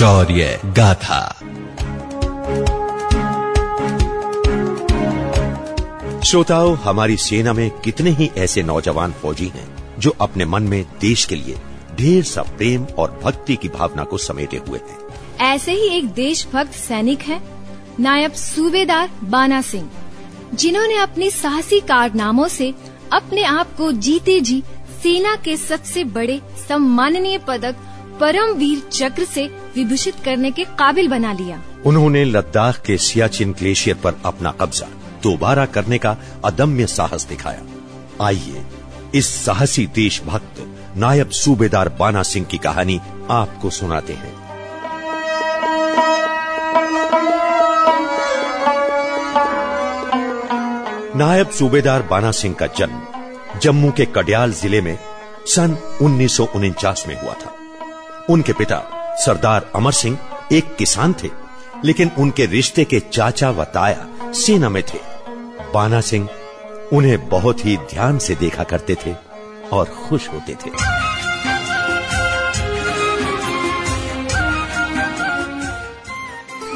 शौर्य गाथा। श्रोताओं हमारी सेना में कितने ही ऐसे नौजवान फौजी हैं जो अपने मन में देश के लिए ढेर सा प्रेम और भक्ति की भावना को समेटे हुए हैं। ऐसे ही एक देशभक्त सैनिक है नायब सूबेदार बाना सिंह जिन्होंने अपने साहसी कारनामों से अपने आप को जीते जी सेना के सबसे बड़े सम्माननीय पदक परमवीर चक्र से विभूषित करने के काबिल बना लिया। उन्होंने लद्दाख के सियाचिन ग्लेशियर पर अपना कब्जा दोबारा करने का अदम्य साहस दिखाया। आइए, इस साहसी देशभक्त नायब सूबेदार बाना सिंह की कहानी आपको सुनाते हैं। नायब सूबेदार बाना सिंह का जन्म जम्मू के कडियाल ज़िले में सन उन्नीस सौ उनचास में हुआ था। उनके पिता सरदार अमर सिंह एक किसान थे लेकिन उनके रिश्ते के चाचा व ताया सेना में थे। बाना सिंह उन्हें बहुत ही ध्यान से देखा करते थे और खुश होते थे।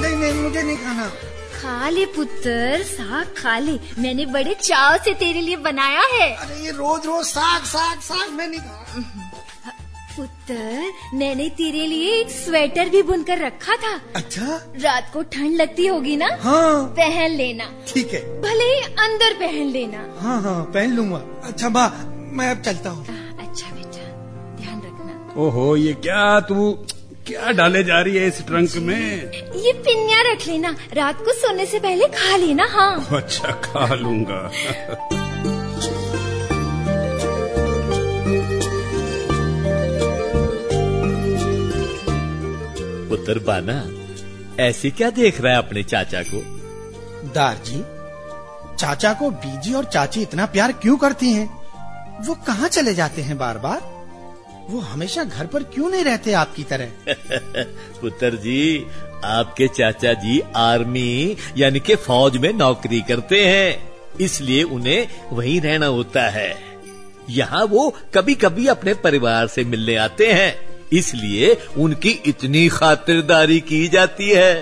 नहीं नहीं मुझे नहीं खाना। खा ले पुत्र साग खा ले। मैंने बड़े चाव से तेरे लिए बनाया है। अरे ये रोज रोज साग साग साग मैं नहीं खा पुत्र मैंने तेरे लिए एक स्वेटर भी बुनकर रखा था। अच्छा? रात को ठंड लगती होगी ना? हाँ। पहन लेना। ठीक है। भले ही अंदर पहन लेना। हाँ हाँ पहन लूँगा। अच्छा माँ मैं अब चलता हूँ। अच्छा बेटा ध्यान रखना। ओहो ये क्या तू क्या डाले जा रही है इस ट्रंक में? ये पिन्या रख लेना। रात को सोने से पहले खा लेना हाँ। अच्छा खा लूँगा। पुत्र बाना ऐसे क्या देख रहा है अपने चाचा को? दार जी चाचा को बीजी और चाची इतना प्यार क्यों करती हैं? वो कहाँ चले जाते हैं बार बार वो हमेशा घर पर क्यों नहीं रहते आपकी तरह? पुत्र जी आपके चाचा जी आर्मी यानी के फौज में नौकरी करते हैं इसलिए उन्हें वहीं रहना होता है। यहाँ वो कभी कभी अपने परिवार से मिलने आते हैं। इसलिए उनकी इतनी खातिरदारी की जाती है।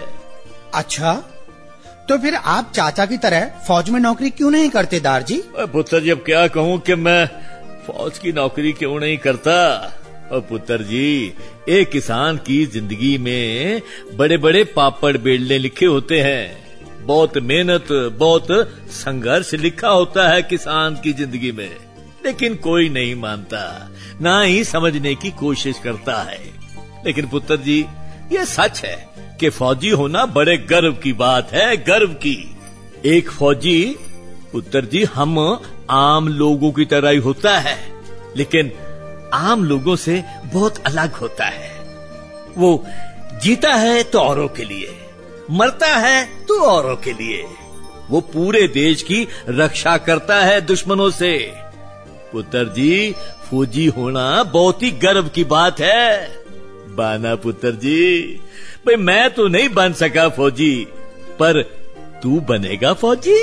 अच्छा तो फिर आप चाचा की तरह फौज में नौकरी क्यों नहीं करते दार जी पुत्र जी अब क्या कहूँ कि मैं फौज की नौकरी क्यों नहीं करता? और पुत्र जी एक किसान की ज़िंदगी में बड़े बड़े पापड़ बेलने लिखे होते हैं। बहुत मेहनत बहुत संघर्ष लिखा होता है किसान की ज़िंदगी में। लेकिन कोई नहीं मानता, ना ही समझने की कोशिश करता है। लेकिन पुत्र जी ये सच है कि फौजी होना बड़े गर्व की बात है, गर्व की। एक फौजी, पुत्र जी, हम आम लोगों की तरह ही होता है, लेकिन आम लोगों से बहुत अलग होता है। वो जीता है तो औरों के लिए, मरता है तो औरों के लिए। वो पूरे देश की रक्षा करता है दुश्मनों से। पुत्र जी फौजी होना बहुत ही गर्व की बात है। बाना पुत्र जी भाई मैं तो नहीं बन सका फौजी पर तू बनेगा फौजी?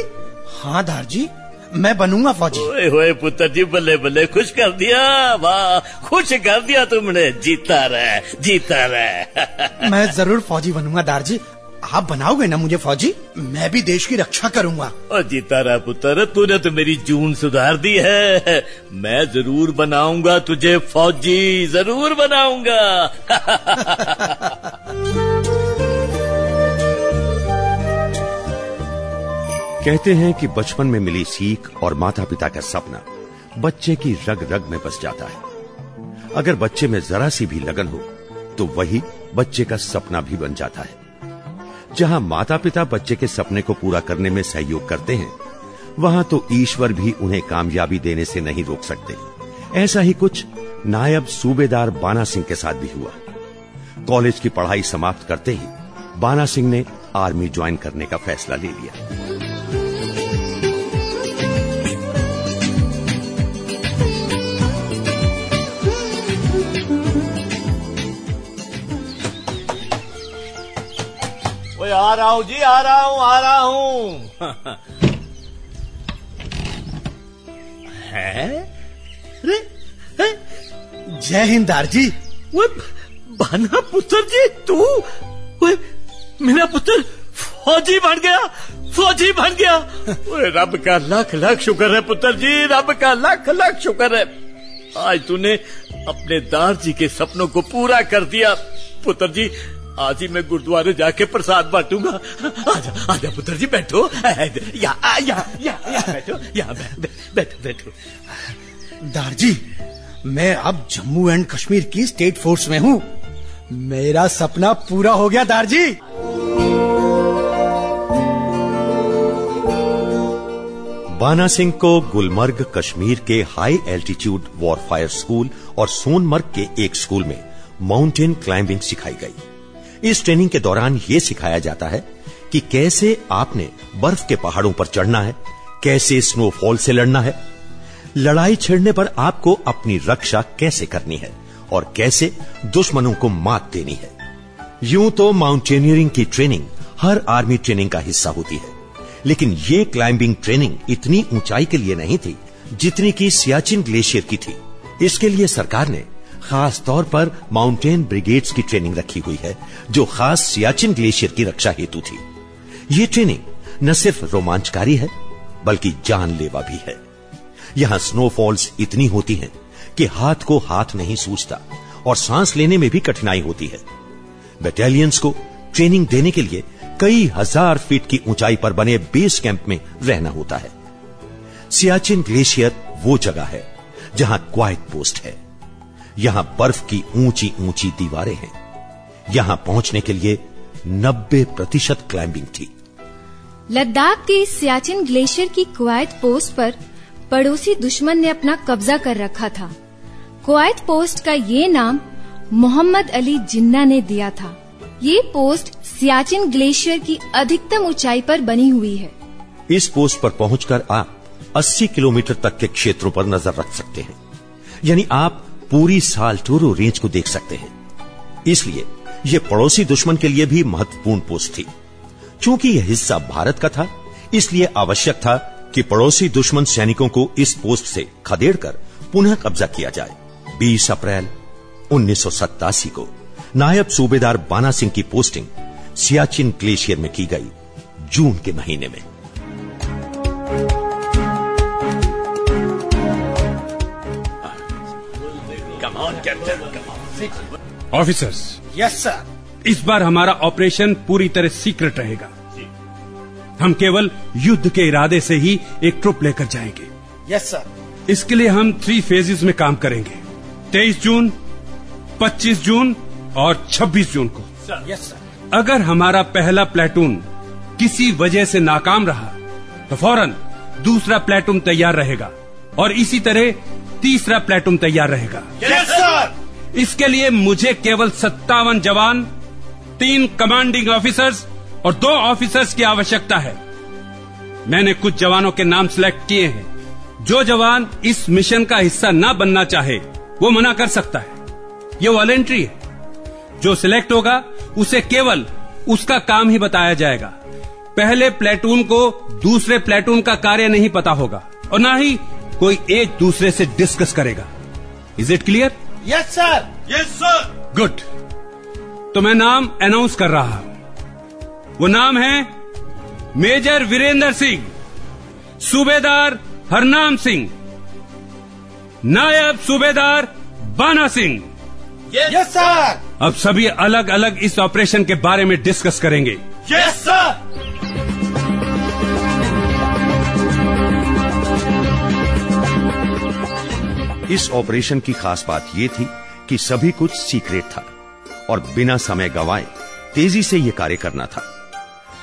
हाँ दार जी मैं बनूँगा फौजी। ओए होए पुत्र जी बल्ले बल्ले खुश कर दिया वाह खुश कर दिया तुमने जीता रहे जीता रहे। मैं ज़रूर फौजी बनूँगा दार जी आप बनाओगे ना मुझे फौजी? मैं भी देश की रक्षा करूँगा। और जीता रहा पुत्र तूने तो मेरी जून सुधार दी है। मैं ज़रूर बनाऊँगा तुझे फौजी ज़रूर बनाऊँगा। कहते हैं कि बचपन में मिली सीख और माता पिता का सपना बच्चे की रग रग में बस जाता है। अगर बच्चे में जरा सी भी लगन हो तो वही बच्चे का सपना भी बन जाता है। जहाँ माता पिता बच्चे के सपने को पूरा करने में सहयोग करते हैं, वहाँ तो ईश्वर भी उन्हें कामयाबी देने से नहीं रोक सकते। ऐसा ही कुछ नायब सूबेदार बाना सिंह के साथ भी हुआ। कॉलेज की पढ़ाई समाप्त करते ही बाना सिंह ने आर्मी ज्वाइन करने का फैसला ले लिया। ओए आ रहा हूँ जी आ रहा हूँ आ रहा हूँ। है? है? जय हिंद दार जी वो बाना पुत्र जी तू? वो मेरा पुत्र फौजी बन गया फौजी बन गया। ओए रब का लाख लाख शुक्र है पुत्र जी रब का लाख लाख शुक्र है। आज तूने अपने दार जी के सपनों को पूरा कर दिया पुत्र जी। आज ही मैं गुरुद्वारे जाके प्रसाद बांटूँगा। आजा आजा पुत्र जी बैठो या या या या, बैठो या बैठो बैठो। दार जी मैं अब जम्मू एंड कश्मीर की स्टेट फोर्स में हूँ। मेरा सपना पूरा हो गया दार जी बाना सिंह को गुलमर्ग कश्मीर के हाई एल्टीट्यूड वॉरफायर स्कूल और सोनमर्ग के एक स्कूल में माउंटेन क्लाइंबिंग सिखाई गई। इस ट्रेनिंग के दौरान ये सिखाया जाता है कि कैसे आपने बर्फ़ के पहाड़ों पर चढ़ना है, कैसे स्नोफॉल से लड़ना है। लड़ाई छिड़ने पर आपको अपनी रक्षा कैसे करनी है और कैसे दुश्मनों को मात देनी है। यूँ तो माउंटेनियरिंग की ट्रेनिंग हर आर्मी ट्रेनिंग का हिस्सा होती है। लेकिन ये क्लाइंबिंग ट्रेनिंग इतनी ऊंचाई के लिए नहीं थी जितनी की सियाचिन ग्लेशियर की थी। इसके लिए सरकार ने खास तौर पर माउंटेन ब्रिगेड्स की ट्रेनिंग रखी हुई है, जो खास सियाचिन ग्लेशियर की रक्षा हेतु थी। ये ट्रेनिंग न सिर्फ़ रोमांचकारी है, बल्कि जानलेवा भी है। यहाँ स्नोफॉल्स इतनी होती हैं कि हाथ को हाथ नहीं सूझता और सांस लेने में भी कठिनाई होती है। बटालियंस को ट्रेनिंग देने के लिए कई हज़ार फीट की ऊंचाई पर बने बेस कैंप में रहना होता है। सियाचिन ग्लेशियर वो जगह है जहाँ क्वाइट पोस्ट है। यहाँ बर्फ़ की ऊँची ऊँची दीवारें हैं। यहाँ पहुँचने के लिए 90 प्रतिशत क्लाइंबिंग थी। लद्दाख के सियाचिन ग्लेशियर की कुवैत पोस्ट पर पड़ोसी दुश्मन ने अपना कब्जा कर रखा था। कुवैत पोस्ट का ये नाम मोहम्मद अली जिन्ना ने दिया था। ये पोस्ट सियाचिन ग्लेशियर की अधिकतम ऊंचाई पर बनी हुई है। इस पोस्ट पर पहुंचकर आप 80 किलोमीटर तक के क्षेत्रों पर नज़र रख सकते हैं। यानी आप पूरी साल टूरो रेंज को देख सकते हैं। इसलिए यह पड़ोसी दुश्मन के लिए भी महत्वपूर्ण पोस्ट थी। चूँकि यह हिस्सा भारत का था, इसलिए आवश्यक था कि पड़ोसी दुश्मन सैनिकों को इस पोस्ट से खदेड़कर पुनः कब्जा किया जाए। 20 अप्रैल उन्नीस सौ सतासी को नायब सूबेदार बाना सिंह की पोस्टिंग सियाचिन ग्लेशियर में की गई, जून के महीने में। ऑफिसर्स यस सर इस बार हमारा ऑपरेशन पूरी तरह सीक्रेट रहेगा। हम केवल युद्ध के इरादे से ही एक ट्रुप लेकर जाएँगे। यस सर इसके लिए हम थ्री फेजेस में काम करेंगे। 23 जून 25 जून और 26 जून को। यस सर अगर हमारा पहला प्लेटून किसी वजह से नाकाम रहा तो फ़ौरन दूसरा प्लेटून तैयार रहेगा और इसी तरह तीसरा प्लेटून तैयार रहेगा। सर इसके लिए मुझे केवल सत्तावन जवान, तीन कमांडिंग ऑफिसर्स और दो ऑफिसर्स की आवश्यकता है। मैंने कुछ जवानों के नाम सिलेक्ट किए हैं। जो जवान इस मिशन का हिस्सा न बनना चाहे, वो मना कर सकता है। ये वॉलेंट्री है। जो सिलेक्ट होगा, उसे केवल उसका काम ही बताया जाएगा। पहले प्लेटून को दूसरे प्लेटून का कार्य नहीं पता होगा, और ना ही कोई एक दूसरे से डिस्कस करेगा। Is it clear yes sir yes sir good तो मैं नाम अनाउंस कर रहा हूँ। वो नाम है मेजर वीरेंद्र सिंह सूबेदार हरनाम सिंह नायब सूबेदार बाना सिंह। यस सर अब सभी अलग अलग इस ऑपरेशन के बारे में डिस्कस करेंगे। यस सर इस ऑपरेशन की खास बात यह थी कि सभी कुछ सीक्रेट था और बिना समय गंवाए तेज़ी से यह कार्य करना था।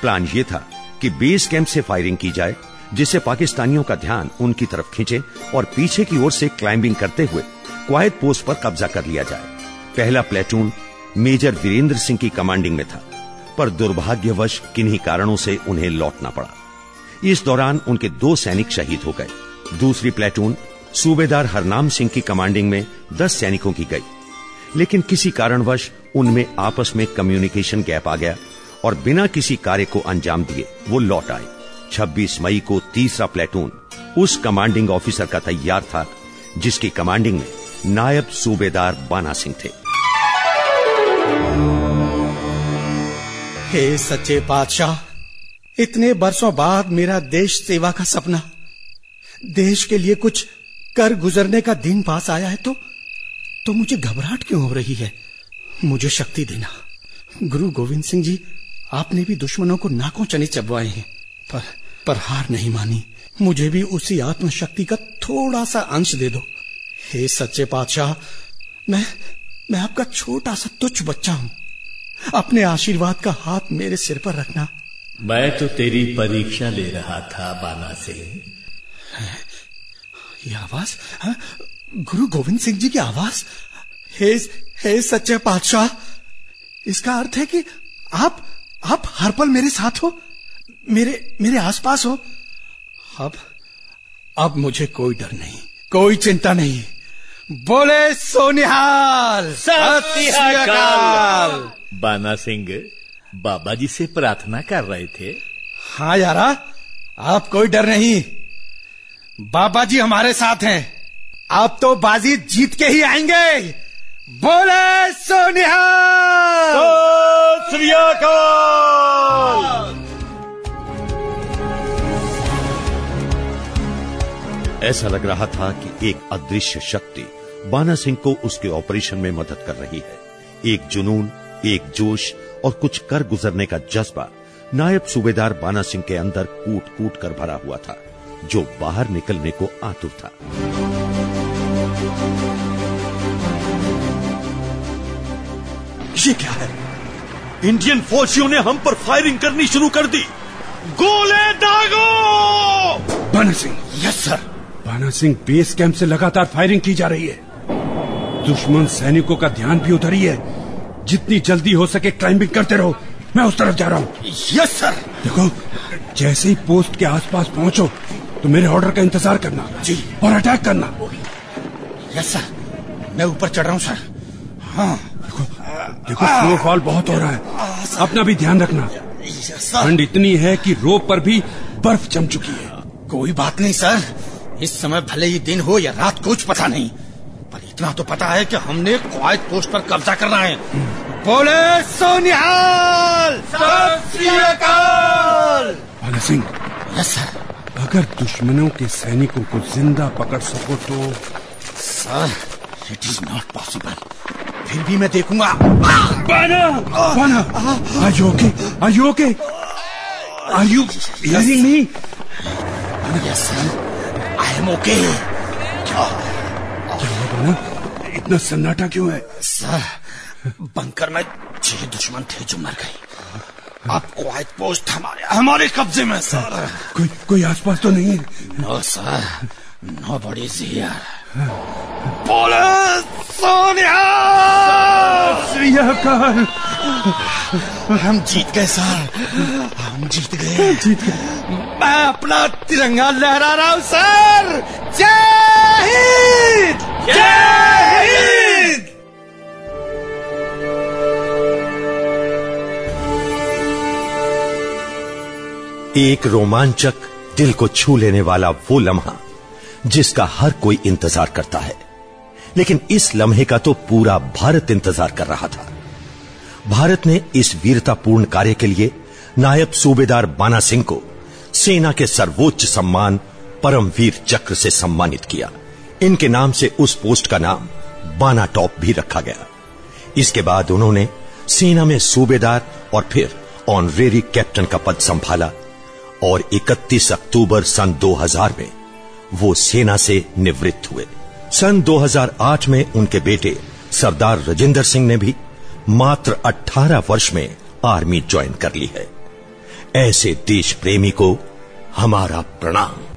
प्लान यह था कि बेस कैंप से फायरिंग की जाए, जिससे पाकिस्तानियों का ध्यान उनकी तरफ़ खींचे और पीछे की ओर से क्लाइंबिंग करते हुए क्वाइट पोस्ट पर कब्जा कर लिया जाए। पहला प्लेटून मेजर वीरेंद्र सिंह की कमांडिंग में था, पर दुर्भाग्यवश किन्हीं कारणों से उन्हें लौटना पड़ा। इस दौरान उनके दो सैनिक शहीद हो गए। दूसरी प्लेटून सूबेदार हरनाम सिंह की कमांडिंग में दस सैनिकों की गई। लेकिन किसी कारणवश उनमें आपस में कम्युनिकेशन गैप आ गया और बिना किसी कार्य को अंजाम दिए वो लौट आए। 26 मई को तीसरा प्लेटून उस कमांडिंग ऑफिसर का तैयार था, जिसकी कमांडिंग में नायब सूबेदार बाना सिंह थे। हे सच्चे बादशाह, इतने बरसों बाद मेरा देश सेवा का सपना। देश के लिए कुछ कर गुजरने का दिन पास आया है तो तो मुझे घबराहट क्यों हो रही है? मुझे शक्ति देना। गुरु गोविंद सिंह जी आपने भी दुश्मनों को नाकों चने चबवाए हैं पर पर हार नहीं मानी। मुझे भी उसी आत्मशक्ति का थोड़ा सा अंश दे दो। हे सच्चे पातशाह मैं मैं आपका छोटा सा तुच्छ बच्चा हूँ। अपने आशीर्वाद का हाथ मेरे सिर पर रखना। मैं तो तेरी परीक्षा ले रहा था बाना सिंह। ये आवाज़ हाँ? गुरु गोविंद सिंह जी की आवाज़। हे हे सच्चे पातशाह इसका अर्थ है कि आप आप हर पल मेरे साथ हो मेरे मेरे आसपास हो। अब अब मुझे कोई डर नहीं कोई चिंता नहीं। बोले सोनिहाल सत्याकाल बाना सिंह बाबा जी से प्रार्थना कर रहे थे। हाँ यारा आप कोई डर नहीं। बाबा जी हमारे साथ हैं। आप तो बाजी जीत के ही आएँगे। बोले सोनिहाल ऐसा लग रहा था कि एक अदृश्य शक्ति बाना सिंह को उसके ऑपरेशन में मदद कर रही है। एक जुनून, एक जोश और कुछ कर गुजरने का जज्बा नायब सूबेदार बाना सिंह के अंदर कूट कूट कर भरा हुआ था। जो बाहर निकलने को आतुर था। ये क्या है? इंडियन फौजियों ने हम पर फायरिंग करनी शुरू कर दी। गोले दागो! बाना सिंह। यस सर बाना सिंह बेस कैंप से लगातार फायरिंग की जा रही है। दुश्मन सैनिकों का ध्यान भी उधर ही है। जितनी जल्दी हो सके क्लाइंबिंग करते रहो। मैं उस तरफ़ जा रहा हूँ। यस सर देखो जैसे ही पोस्ट के आसपास पहुंचो तो मेरे ऑर्डर का इंतज़ार करना जी। और अटैक करना। यस सर मैं ऊपर चढ़ रहा हूँ सर हाँ। देखो स्नोफॉल बहुत हो रहा है। अपना भी ध्यान रखना। ठंड इतनी है कि रोप पर भी बर्फ़ जम चुकी है। कोई बात नहीं सर इस समय भले ही दिन हो या रात कुछ पता नहीं। पर इतना तो पता है कि हमने क्वाइट पोस्ट पर कब्जा करना है। बोले सोनिहाल! बाला सिंह। यस सर अगर दुश्मनों के सैनिकों को ज़िंदा पकड़ सको तो sir it is not possible फिर भी मैं देखूँगा। Bana Bana. Are you okay are you okay are you hearing me yes sir I am okay Bana? इतना सन्नाटा क्यों है? सर बंकर में छह दुश्मन थे जो मर गए। अब क्वाइट पोस्ट हमारे हमारे कब्जे में सर कोई कोई आसपास तो नहीं है? नो सर नो बड़ी बोले सोनिया श्रीयाकाल हम जीत गए सर हम जीत गए. जीत गए। मैं अपना तिरंगा लहरा रहा हूँ सर जय हिंद! जय एक रोमांचक, दिल को छू लेने वाला वो लम्हा, जिसका हर कोई इंतज़ार करता है। लेकिन इस लम्हे का तो पूरा भारत इंतज़ार कर रहा था। भारत ने इस वीरतापूर्ण कार्य के लिए नायब सूबेदार बाना सिंह को सेना के सर्वोच्च सम्मान, परमवीर चक्र से सम्मानित किया। इनके नाम से उस पोस्ट का नाम बाना टॉप भी रखा गया। इसके बाद उन्होंने सेना में सूबेदार और फिर ऑनरेरी कैप्टन का पद संभाला। और 31 अक्टूबर सन 2000 में वो सेना से निवृत्त हुए। सन 2008 में उनके बेटे सरदार राजेंद्र सिंह ने भी मात्र 18 वर्ष में आर्मी ज्वाइन कर ली है। ऐसे देश प्रेमी को हमारा प्रणाम।